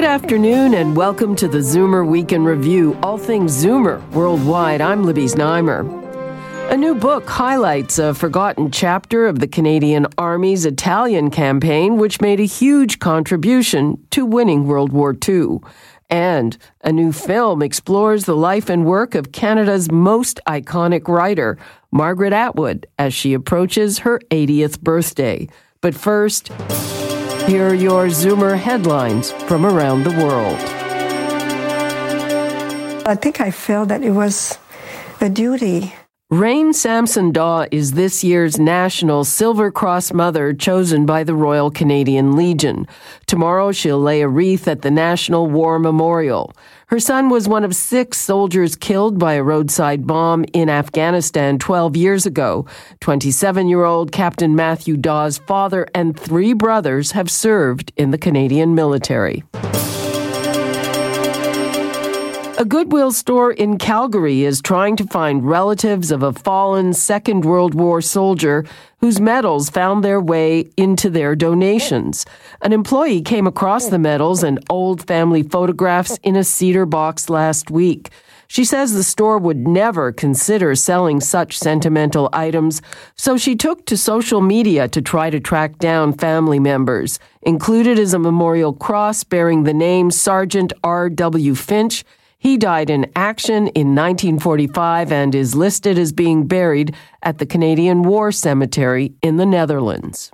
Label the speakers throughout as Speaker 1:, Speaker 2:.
Speaker 1: Good afternoon and welcome to the Zoomer Week in Review, all things Zoomer worldwide. I'm Libby Znaimer. A new book highlights a forgotten chapter of the Canadian Army's Italian campaign, which made a huge contribution to winning World War II. And a new film explores the life and work of Canada's most iconic writer, Margaret Atwood, as she approaches her 80th birthday. But first, here are your Zoomer headlines from around the world.
Speaker 2: I think I felt that it was a duty.
Speaker 1: Reine Samson Dawe is this year's National Silver Cross Mother chosen by the Royal Canadian Legion. Tomorrow she'll lay a wreath at the National War Memorial. Her son was one of six soldiers killed by a roadside bomb in Afghanistan 12 years ago. 27 year old Captain Matthew Dawe's father and three brothers have served in the Canadian military. A Goodwill store in Calgary is trying to find relatives of a fallen Second World War soldier whose medals found their way into their donations. An employee came across the medals and old family photographs in a cedar box last week. She says the store would never consider selling such sentimental items, so she took to social media to try to track down family members. Included is a memorial cross bearing the name Sergeant R.W. Finch. He died in action in 1945 and is listed as being buried at the Canadian War Cemetery in the Netherlands.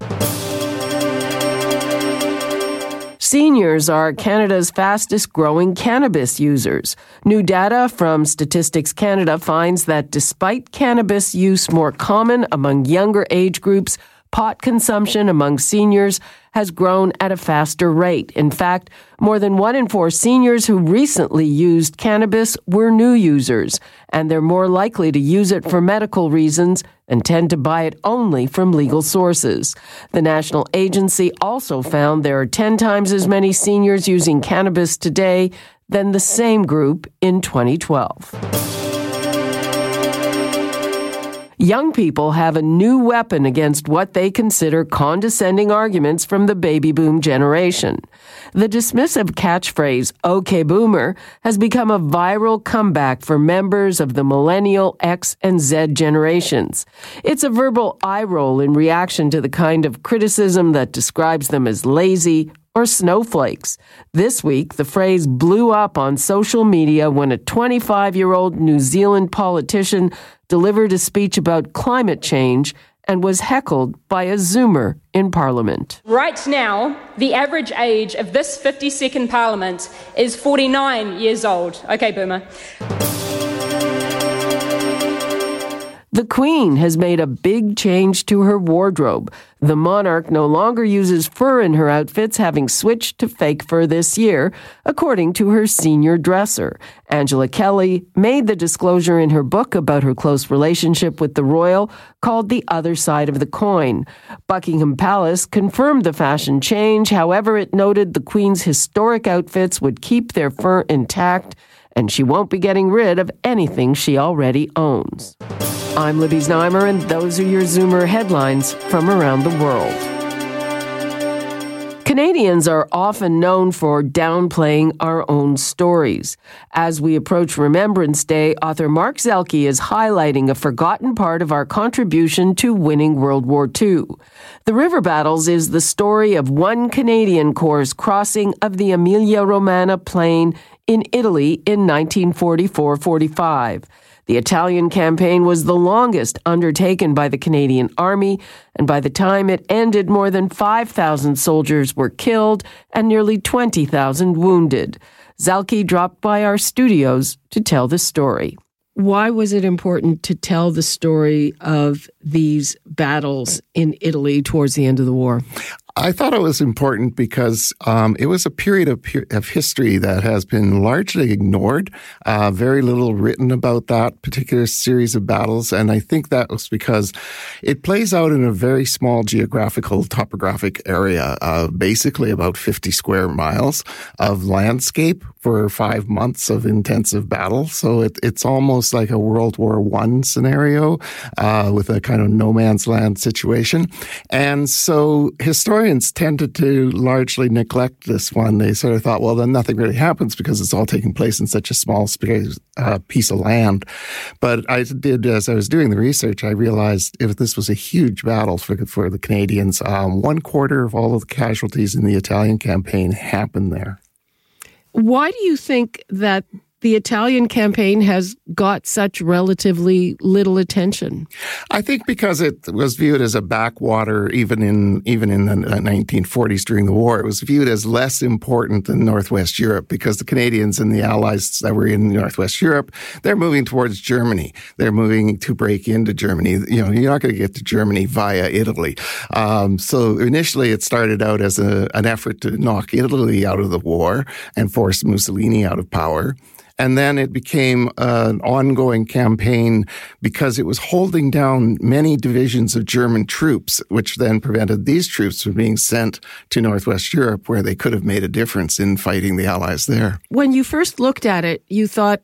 Speaker 1: Seniors are Canada's fastest growing cannabis users. New data from Statistics Canada finds that despite cannabis use more common among younger age groups, pot consumption among seniors has grown at a faster rate. In fact, more than one in four seniors who recently used cannabis were new users, and they're more likely to use it for medical reasons and tend to buy it only from legal sources. The national agency also found there are 10 times as many seniors using cannabis today than the same group in 2012. Young people have a new weapon against what they consider condescending arguments from the baby boom generation. The dismissive catchphrase, OK Boomer, has become a viral comeback for members of the millennial, X, and Z generations. It's a verbal eye roll in reaction to the kind of criticism that describes them as lazy, or snowflakes. This week, the phrase blew up on social media when a 25 year old New Zealand politician delivered a speech about climate change and was heckled by a Zoomer in Parliament.
Speaker 3: Right now, the average age of this 52nd Parliament is 49 years old. Okay, Boomer.
Speaker 1: The Queen has made a big change to her wardrobe. The monarch no longer uses fur in her outfits, having switched to fake fur this year, according to her senior dresser. Angela Kelly made the disclosure in her book about her close relationship with the royal, called The Other Side of the Coin. Buckingham Palace confirmed the fashion change, however, it noted the Queen's historic outfits would keep their fur intact and she won't be getting rid of anything she already owns. I'm Libby Znaimer, and those are your Zoomer headlines from around the world. Canadians are often known for downplaying our own stories. As we approach Remembrance Day, author Mark Zuehlke is highlighting a forgotten part of our contribution to winning World War II. The River Battles is the story of one Canadian Corps' crossing of the Emilia Romagna Plain in Italy in 1944 45. The Italian campaign was the longest undertaken by the Canadian Army, and by the time it ended, more than 5,000 soldiers were killed and nearly 20,000 wounded. Zuehlke dropped by our studios to tell the story. Why was it important to tell the story of these battles in Italy towards the end of the war?
Speaker 4: I thought it was important because um, it was a period of, of, history that has been largely ignored. Uh, very little written about that particular series of battles. And I think that was because it plays out in a very small geographical topographic area, uh, basically about 50 square miles of landscape for five months of intensive battle. So it, it's almost like a World War One scenario uh, with a kind of no man's land situation. And so historians tended to largely neglect this one. They sort of thought, well, then nothing really happens because it's all taking place in such a small uh, piece of land. But I did, as I was doing the research, I realized if this was a huge battle for, for the Canadians, um, one quarter of all of the casualties in the Italian campaign happened there.
Speaker 1: Why do you think that the Italian campaign has got such relatively little attention?
Speaker 4: I think because it was viewed as a backwater, even in even in the 1940s during the war, it was viewed as less important than Northwest Europe because the Canadians and the Allies that were in Northwest Europe, they're moving towards Germany. They're moving to break into Germany. You know, you're not going to get to Germany via Italy. Um, so initially, it started out as a, an effort to knock Italy out of the war and force Mussolini out of power. And then it became an ongoing campaign because it was holding down many divisions of German troops, which then prevented these troops from being sent to Northwest Europe where they could have made a difference in fighting the Allies there.
Speaker 1: When you first looked at it, you thought,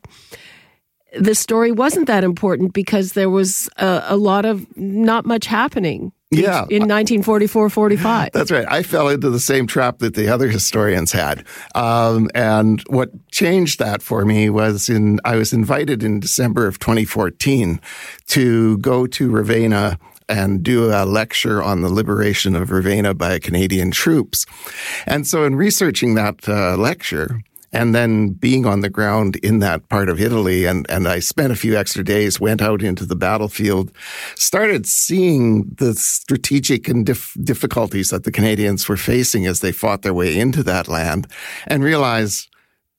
Speaker 1: the story wasn't that important because there was a, a, lot of not much happening
Speaker 4: yeah.
Speaker 1: In 1944 45.
Speaker 4: That's right. I fell into the same trap that the other historians had. Um, and what changed that for me was in, I was invited in December of 2014 to go to Ravenna and do a lecture on the liberation of Ravenna by Canadian troops. And so in researching that uh, lecture, and then being on the ground in that part of Italy. And, and I spent a few extra days, went out into the battlefield, started seeing the strategic and dif- difficulties that the Canadians were facing as they fought their way into that land and realized,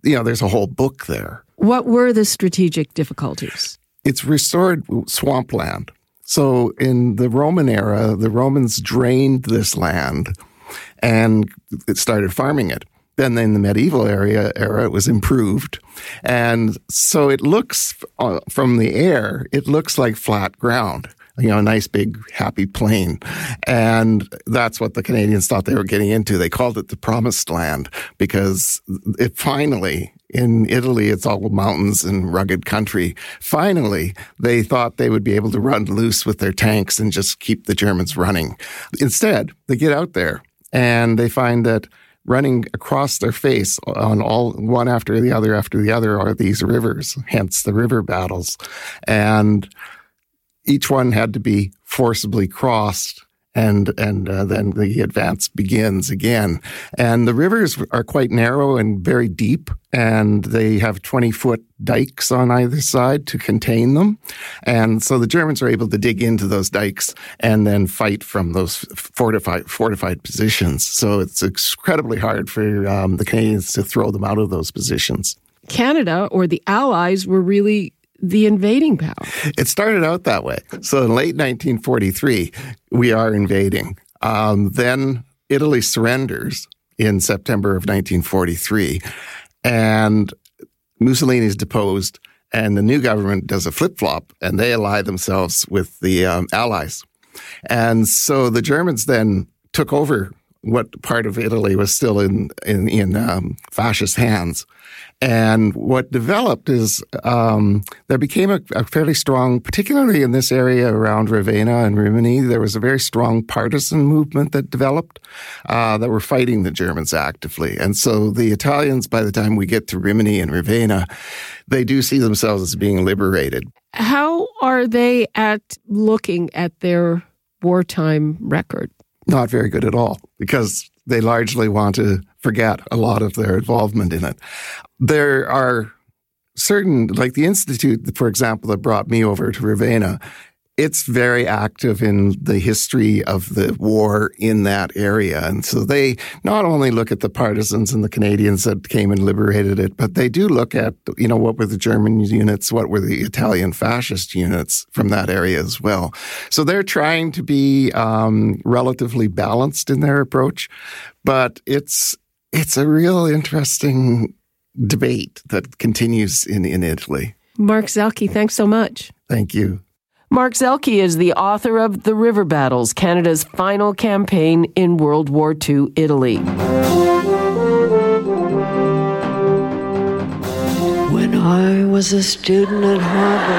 Speaker 4: you know, there's a whole book there.
Speaker 1: What were the strategic difficulties?
Speaker 4: It's restored swampland. So in the Roman era, the Romans drained this land and started farming it. Then in the medieval area era, it was improved. And so it looks uh, from the air, it looks like flat ground you know, a nice big happy plain. And that's what the Canadians thought they were getting into. They called it the promised land because it finally, in Italy, it's all mountains and rugged country. Finally, they thought they would be able to run loose with their tanks and just keep the Germans running. Instead, they get out there and they find that running across their face on all one after the other after the other are these rivers, hence the river battles. And each one had to be forcibly crossed and and uh, then the advance begins again. And the rivers are quite narrow and very deep, and they have twenty foot dikes on either side to contain them. And so the Germans are able to dig into those dikes and then fight from those fortified fortified positions. So it's incredibly hard for um, the Canadians to throw them out of those positions.
Speaker 1: Canada or the Allies were really the invading power.
Speaker 4: It started out that way. So in late 1943, we are invading. Um, then Italy surrenders in September of 1943, and Mussolini is deposed, and the new government does a flip flop, and they ally themselves with the um, Allies. And so the Germans then took over what part of Italy was still in in, in um, fascist hands. And what developed is um, there became a, a, fairly strong, particularly in this area around Ravenna and Rimini, there was a very strong partisan movement that developed uh, that were fighting the Germans actively. And so the Italians, by the time we get to Rimini and Ravenna, they do see themselves as being liberated.
Speaker 1: How are they at looking at their wartime record?
Speaker 4: Not very good at all because they largely want to forget a lot of their involvement in it. There are certain, like the Institute, for example, that brought me over to Ravenna, it's very active in the history of the war in that area. And so they not only look at the partisans and the Canadians that came and liberated it, but they do look at, you know, what were the German units, what were the Italian fascist units from that area as well. So they're trying to be um, relatively balanced in their approach, but it's it's a real interesting debate that continues in, in Italy.
Speaker 1: Mark Zuehlke, thanks so much.
Speaker 4: Thank you.
Speaker 1: Mark Zuehlke is the author of The River Battles, Canada's final campaign in World War II Italy.
Speaker 5: When I was a student at Harvard,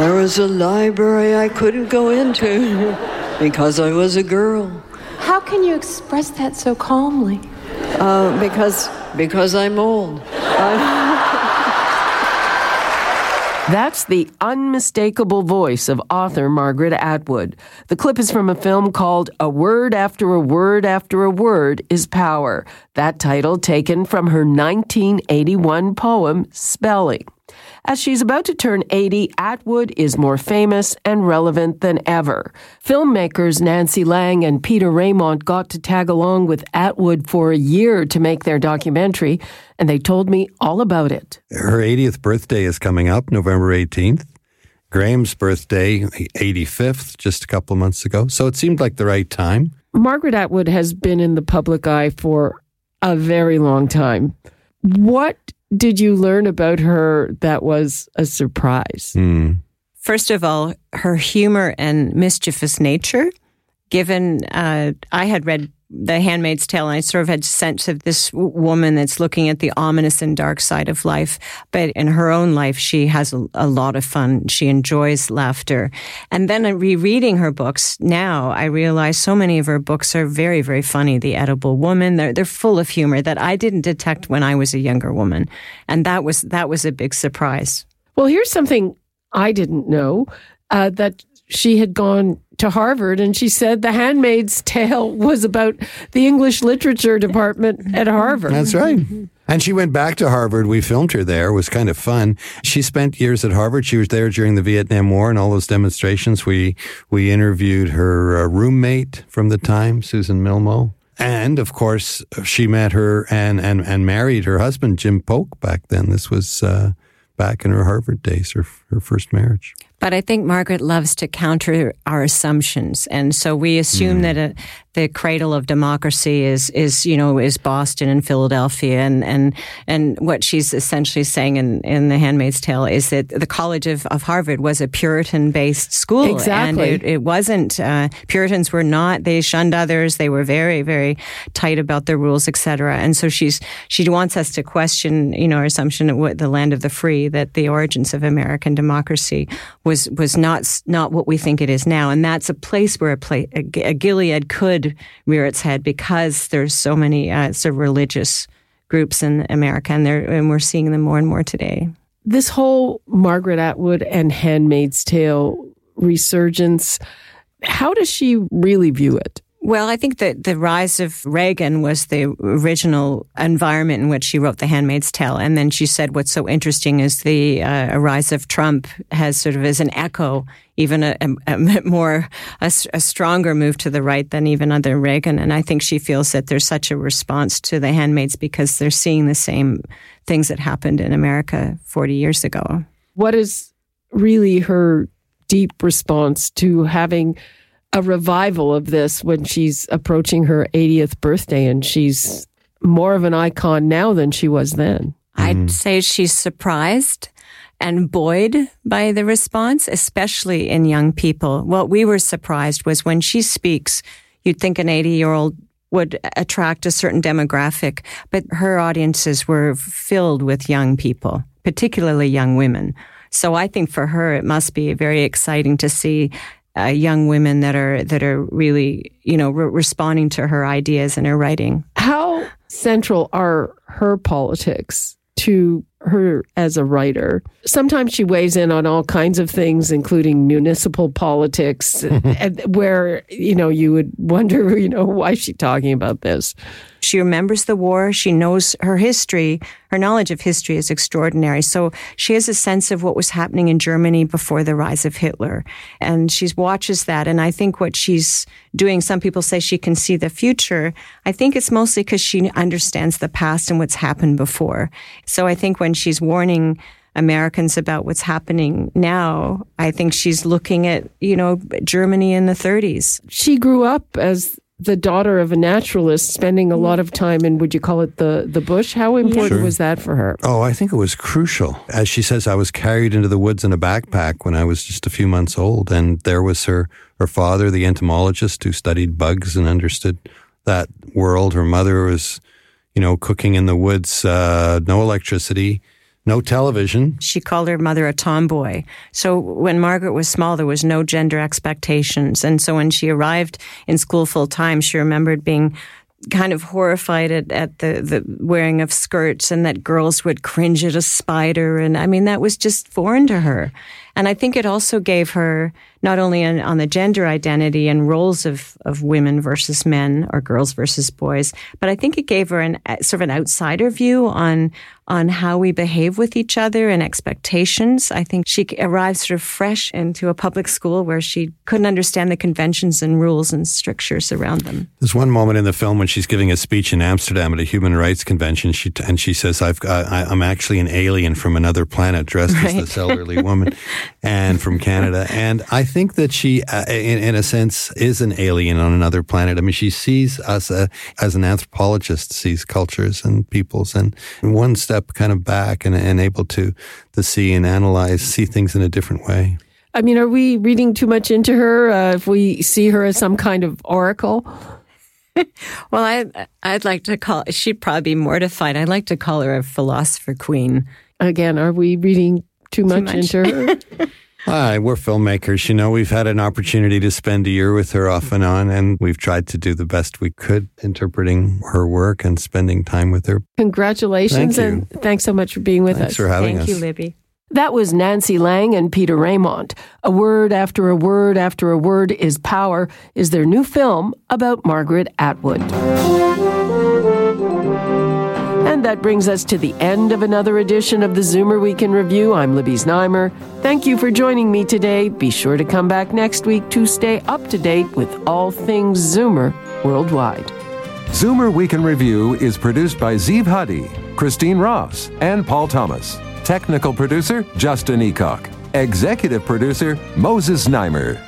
Speaker 5: there was a library I couldn't go into because I was a girl.
Speaker 6: How can you express that so calmly?
Speaker 5: Uh, because because I'm old. I-
Speaker 1: That's the unmistakable voice of author Margaret Atwood. The clip is from a film called A Word After a Word After a Word is Power. That title taken from her 1981 poem, Spelling. As she's about to turn 80, Atwood is more famous and relevant than ever. Filmmakers Nancy Lang and Peter Raymont got to tag along with Atwood for a year to make their documentary, and they told me all about it.
Speaker 7: Her 80th birthday is coming up, November 18th. Graeme's birthday, 85th, just a couple of months ago. So it seemed like the right time.
Speaker 1: Margaret Atwood has been in the public eye for a very long time. What did you learn about her that was a surprise?
Speaker 7: Hmm.
Speaker 8: First of all, her humor and mischievous nature. Given uh, I had read The Handmaid's Tale, and I sort of had sense of this woman that's looking at the ominous and dark side of life. But in her own life, she has a, a lot of fun. She enjoys laughter. And then rereading her books now, I realize so many of her books are very, very funny. The Edible Woman, they're, they're full of humor that I didn't detect when I was a younger woman. And that was, that was a big surprise.
Speaker 1: Well, here's something I didn't know uh, that she had gone to Harvard and she said The Handmaid's Tale was about the English literature department at Harvard.
Speaker 7: That's right. And she went back to Harvard. We filmed her there. It was kind of fun. She spent years at Harvard. She was there during the Vietnam War and all those demonstrations. We we interviewed her uh, roommate from the time, Susan Milmo. And of course, she met her and, and, and married her husband, Jim Polk, back then. This was uh, back in her Harvard days, her, her first marriage.
Speaker 8: But I think Margaret loves to counter our assumptions, and so we assume that a, the cradle of democracy is is you know is Boston and Philadelphia, and and and what she's essentially saying in in The Handmaid's Tale is that the College of, of Harvard was a Puritan based school,
Speaker 1: Exactly.
Speaker 8: and it, it wasn't. Uh, Puritans were not. They shunned others. They were very very tight about their rules, etc. And so she's she wants us to question you know our assumption that what the land of the free that the origins of American democracy was was not not what we think it is now, and that's a place where a, pla a, a Gilead could rear its head because there's so many uh, sort of religious groups in America, and and we're seeing them more and more today.
Speaker 1: This whole Margaret Atwood and Handmaid's Tale resurgence, how does she really view it?
Speaker 8: Well, I think that the rise of Reagan was the original environment in which she wrote The Handmaid's Tale. And then she said what's so interesting is the uh, rise of Trump has sort of as an echo, even a, a, a more, a, a stronger move to the right than even under Reagan. And I think she feels that there's such a response to The Handmaids because they're seeing the same things that happened in America 40 years ago.
Speaker 1: What is really her deep response to having a revival of this when she's approaching her 80th birthday and she's more of an icon now than she was then?
Speaker 8: I'd mm-hmm. say she's surprised and buoyed by the response, especially in young people. What we were surprised was when she speaks, you'd think an 80 year old would attract a certain demographic, but her audiences were filled with young people, particularly young women. So I think for her, it must be very exciting to see uh, young women that are that are really, you know, re- responding to her ideas and her writing.
Speaker 1: How central are her politics to her as a writer. Sometimes she weighs in on all kinds of things, including municipal politics, where, you know, you would wonder, you know, why is she talking about this?
Speaker 8: She remembers the war. She knows her history. Her knowledge of history is extraordinary. So she has a sense of what was happening in Germany before the rise of Hitler. And she watches that. And I think what she's doing, some people say she can see the future. I think it's mostly because she understands the past and what's happened before. So I think when she's warning Americans about what's happening now, I think she's looking at, you know, Germany in the 30s.
Speaker 1: She grew up as the daughter of a naturalist spending a lot of time in would you call it the the bush? How important sure. was that for her?
Speaker 7: Oh i think it was crucial. As she says i was carried into the woods in a backpack when i was just a few months old and there was her her father the entomologist who studied bugs and understood that world. Her mother was you know cooking in the woods uh, no electricity no television.
Speaker 8: She called her mother a tomboy. So when Margaret was small, there was no gender expectations. And so when she arrived in school full time, she remembered being kind of horrified at, at the, the wearing of skirts and that girls would cringe at a spider. And I mean, that was just foreign to her. And I think it also gave her not only on, on, the gender identity and roles of, of women versus men or girls versus boys, but I think it gave her an sort of an outsider view on on how we behave with each other and expectations. I think she arrived sort of fresh into a public school where she couldn't understand the conventions and rules and strictures around them.
Speaker 7: There's one moment in the film when she's giving a speech in Amsterdam at a human rights convention, she and she says, "I've I, am actually an alien from another planet, dressed right. as this elderly woman, and from Canada." And I think that she, uh, in, in, a sense, is an alien on another planet. I mean, she sees us uh, as an anthropologist sees cultures and peoples, and one step kind of back and, and able to to see and analyze, see things in a different way.
Speaker 1: I mean, are we reading too much into her? Uh, if we see her as some kind of oracle.
Speaker 8: well, I I'd like to call she'd probably be mortified. I'd like to call her a philosopher queen.
Speaker 1: Again, are we reading too, too much, much, into her?
Speaker 7: Hi, we're filmmakers. You know, we've had an opportunity to spend a year with her off and on, and we've tried to do the best we could interpreting her work and spending time with her.
Speaker 1: Congratulations,
Speaker 7: Thank
Speaker 1: and thanks so much for being with
Speaker 7: thanks
Speaker 1: us.
Speaker 7: for having
Speaker 8: Thank
Speaker 7: us.
Speaker 8: you, Libby.
Speaker 1: That was Nancy Lang and Peter Raymont. A Word After a Word After a Word is Power is their new film about Margaret Atwood. And that brings us to the end of another edition of the Zoomer Week in Review. I'm Libby Znaimer. Thank you for joining me today. Be sure to come back next week to stay up to date with all things Zoomer worldwide.
Speaker 9: Zoomer Week in Review is produced by Zeev Huddy, Christine Ross, and Paul Thomas. Technical producer, Justin Eacock. Executive producer, Moses Znaimer.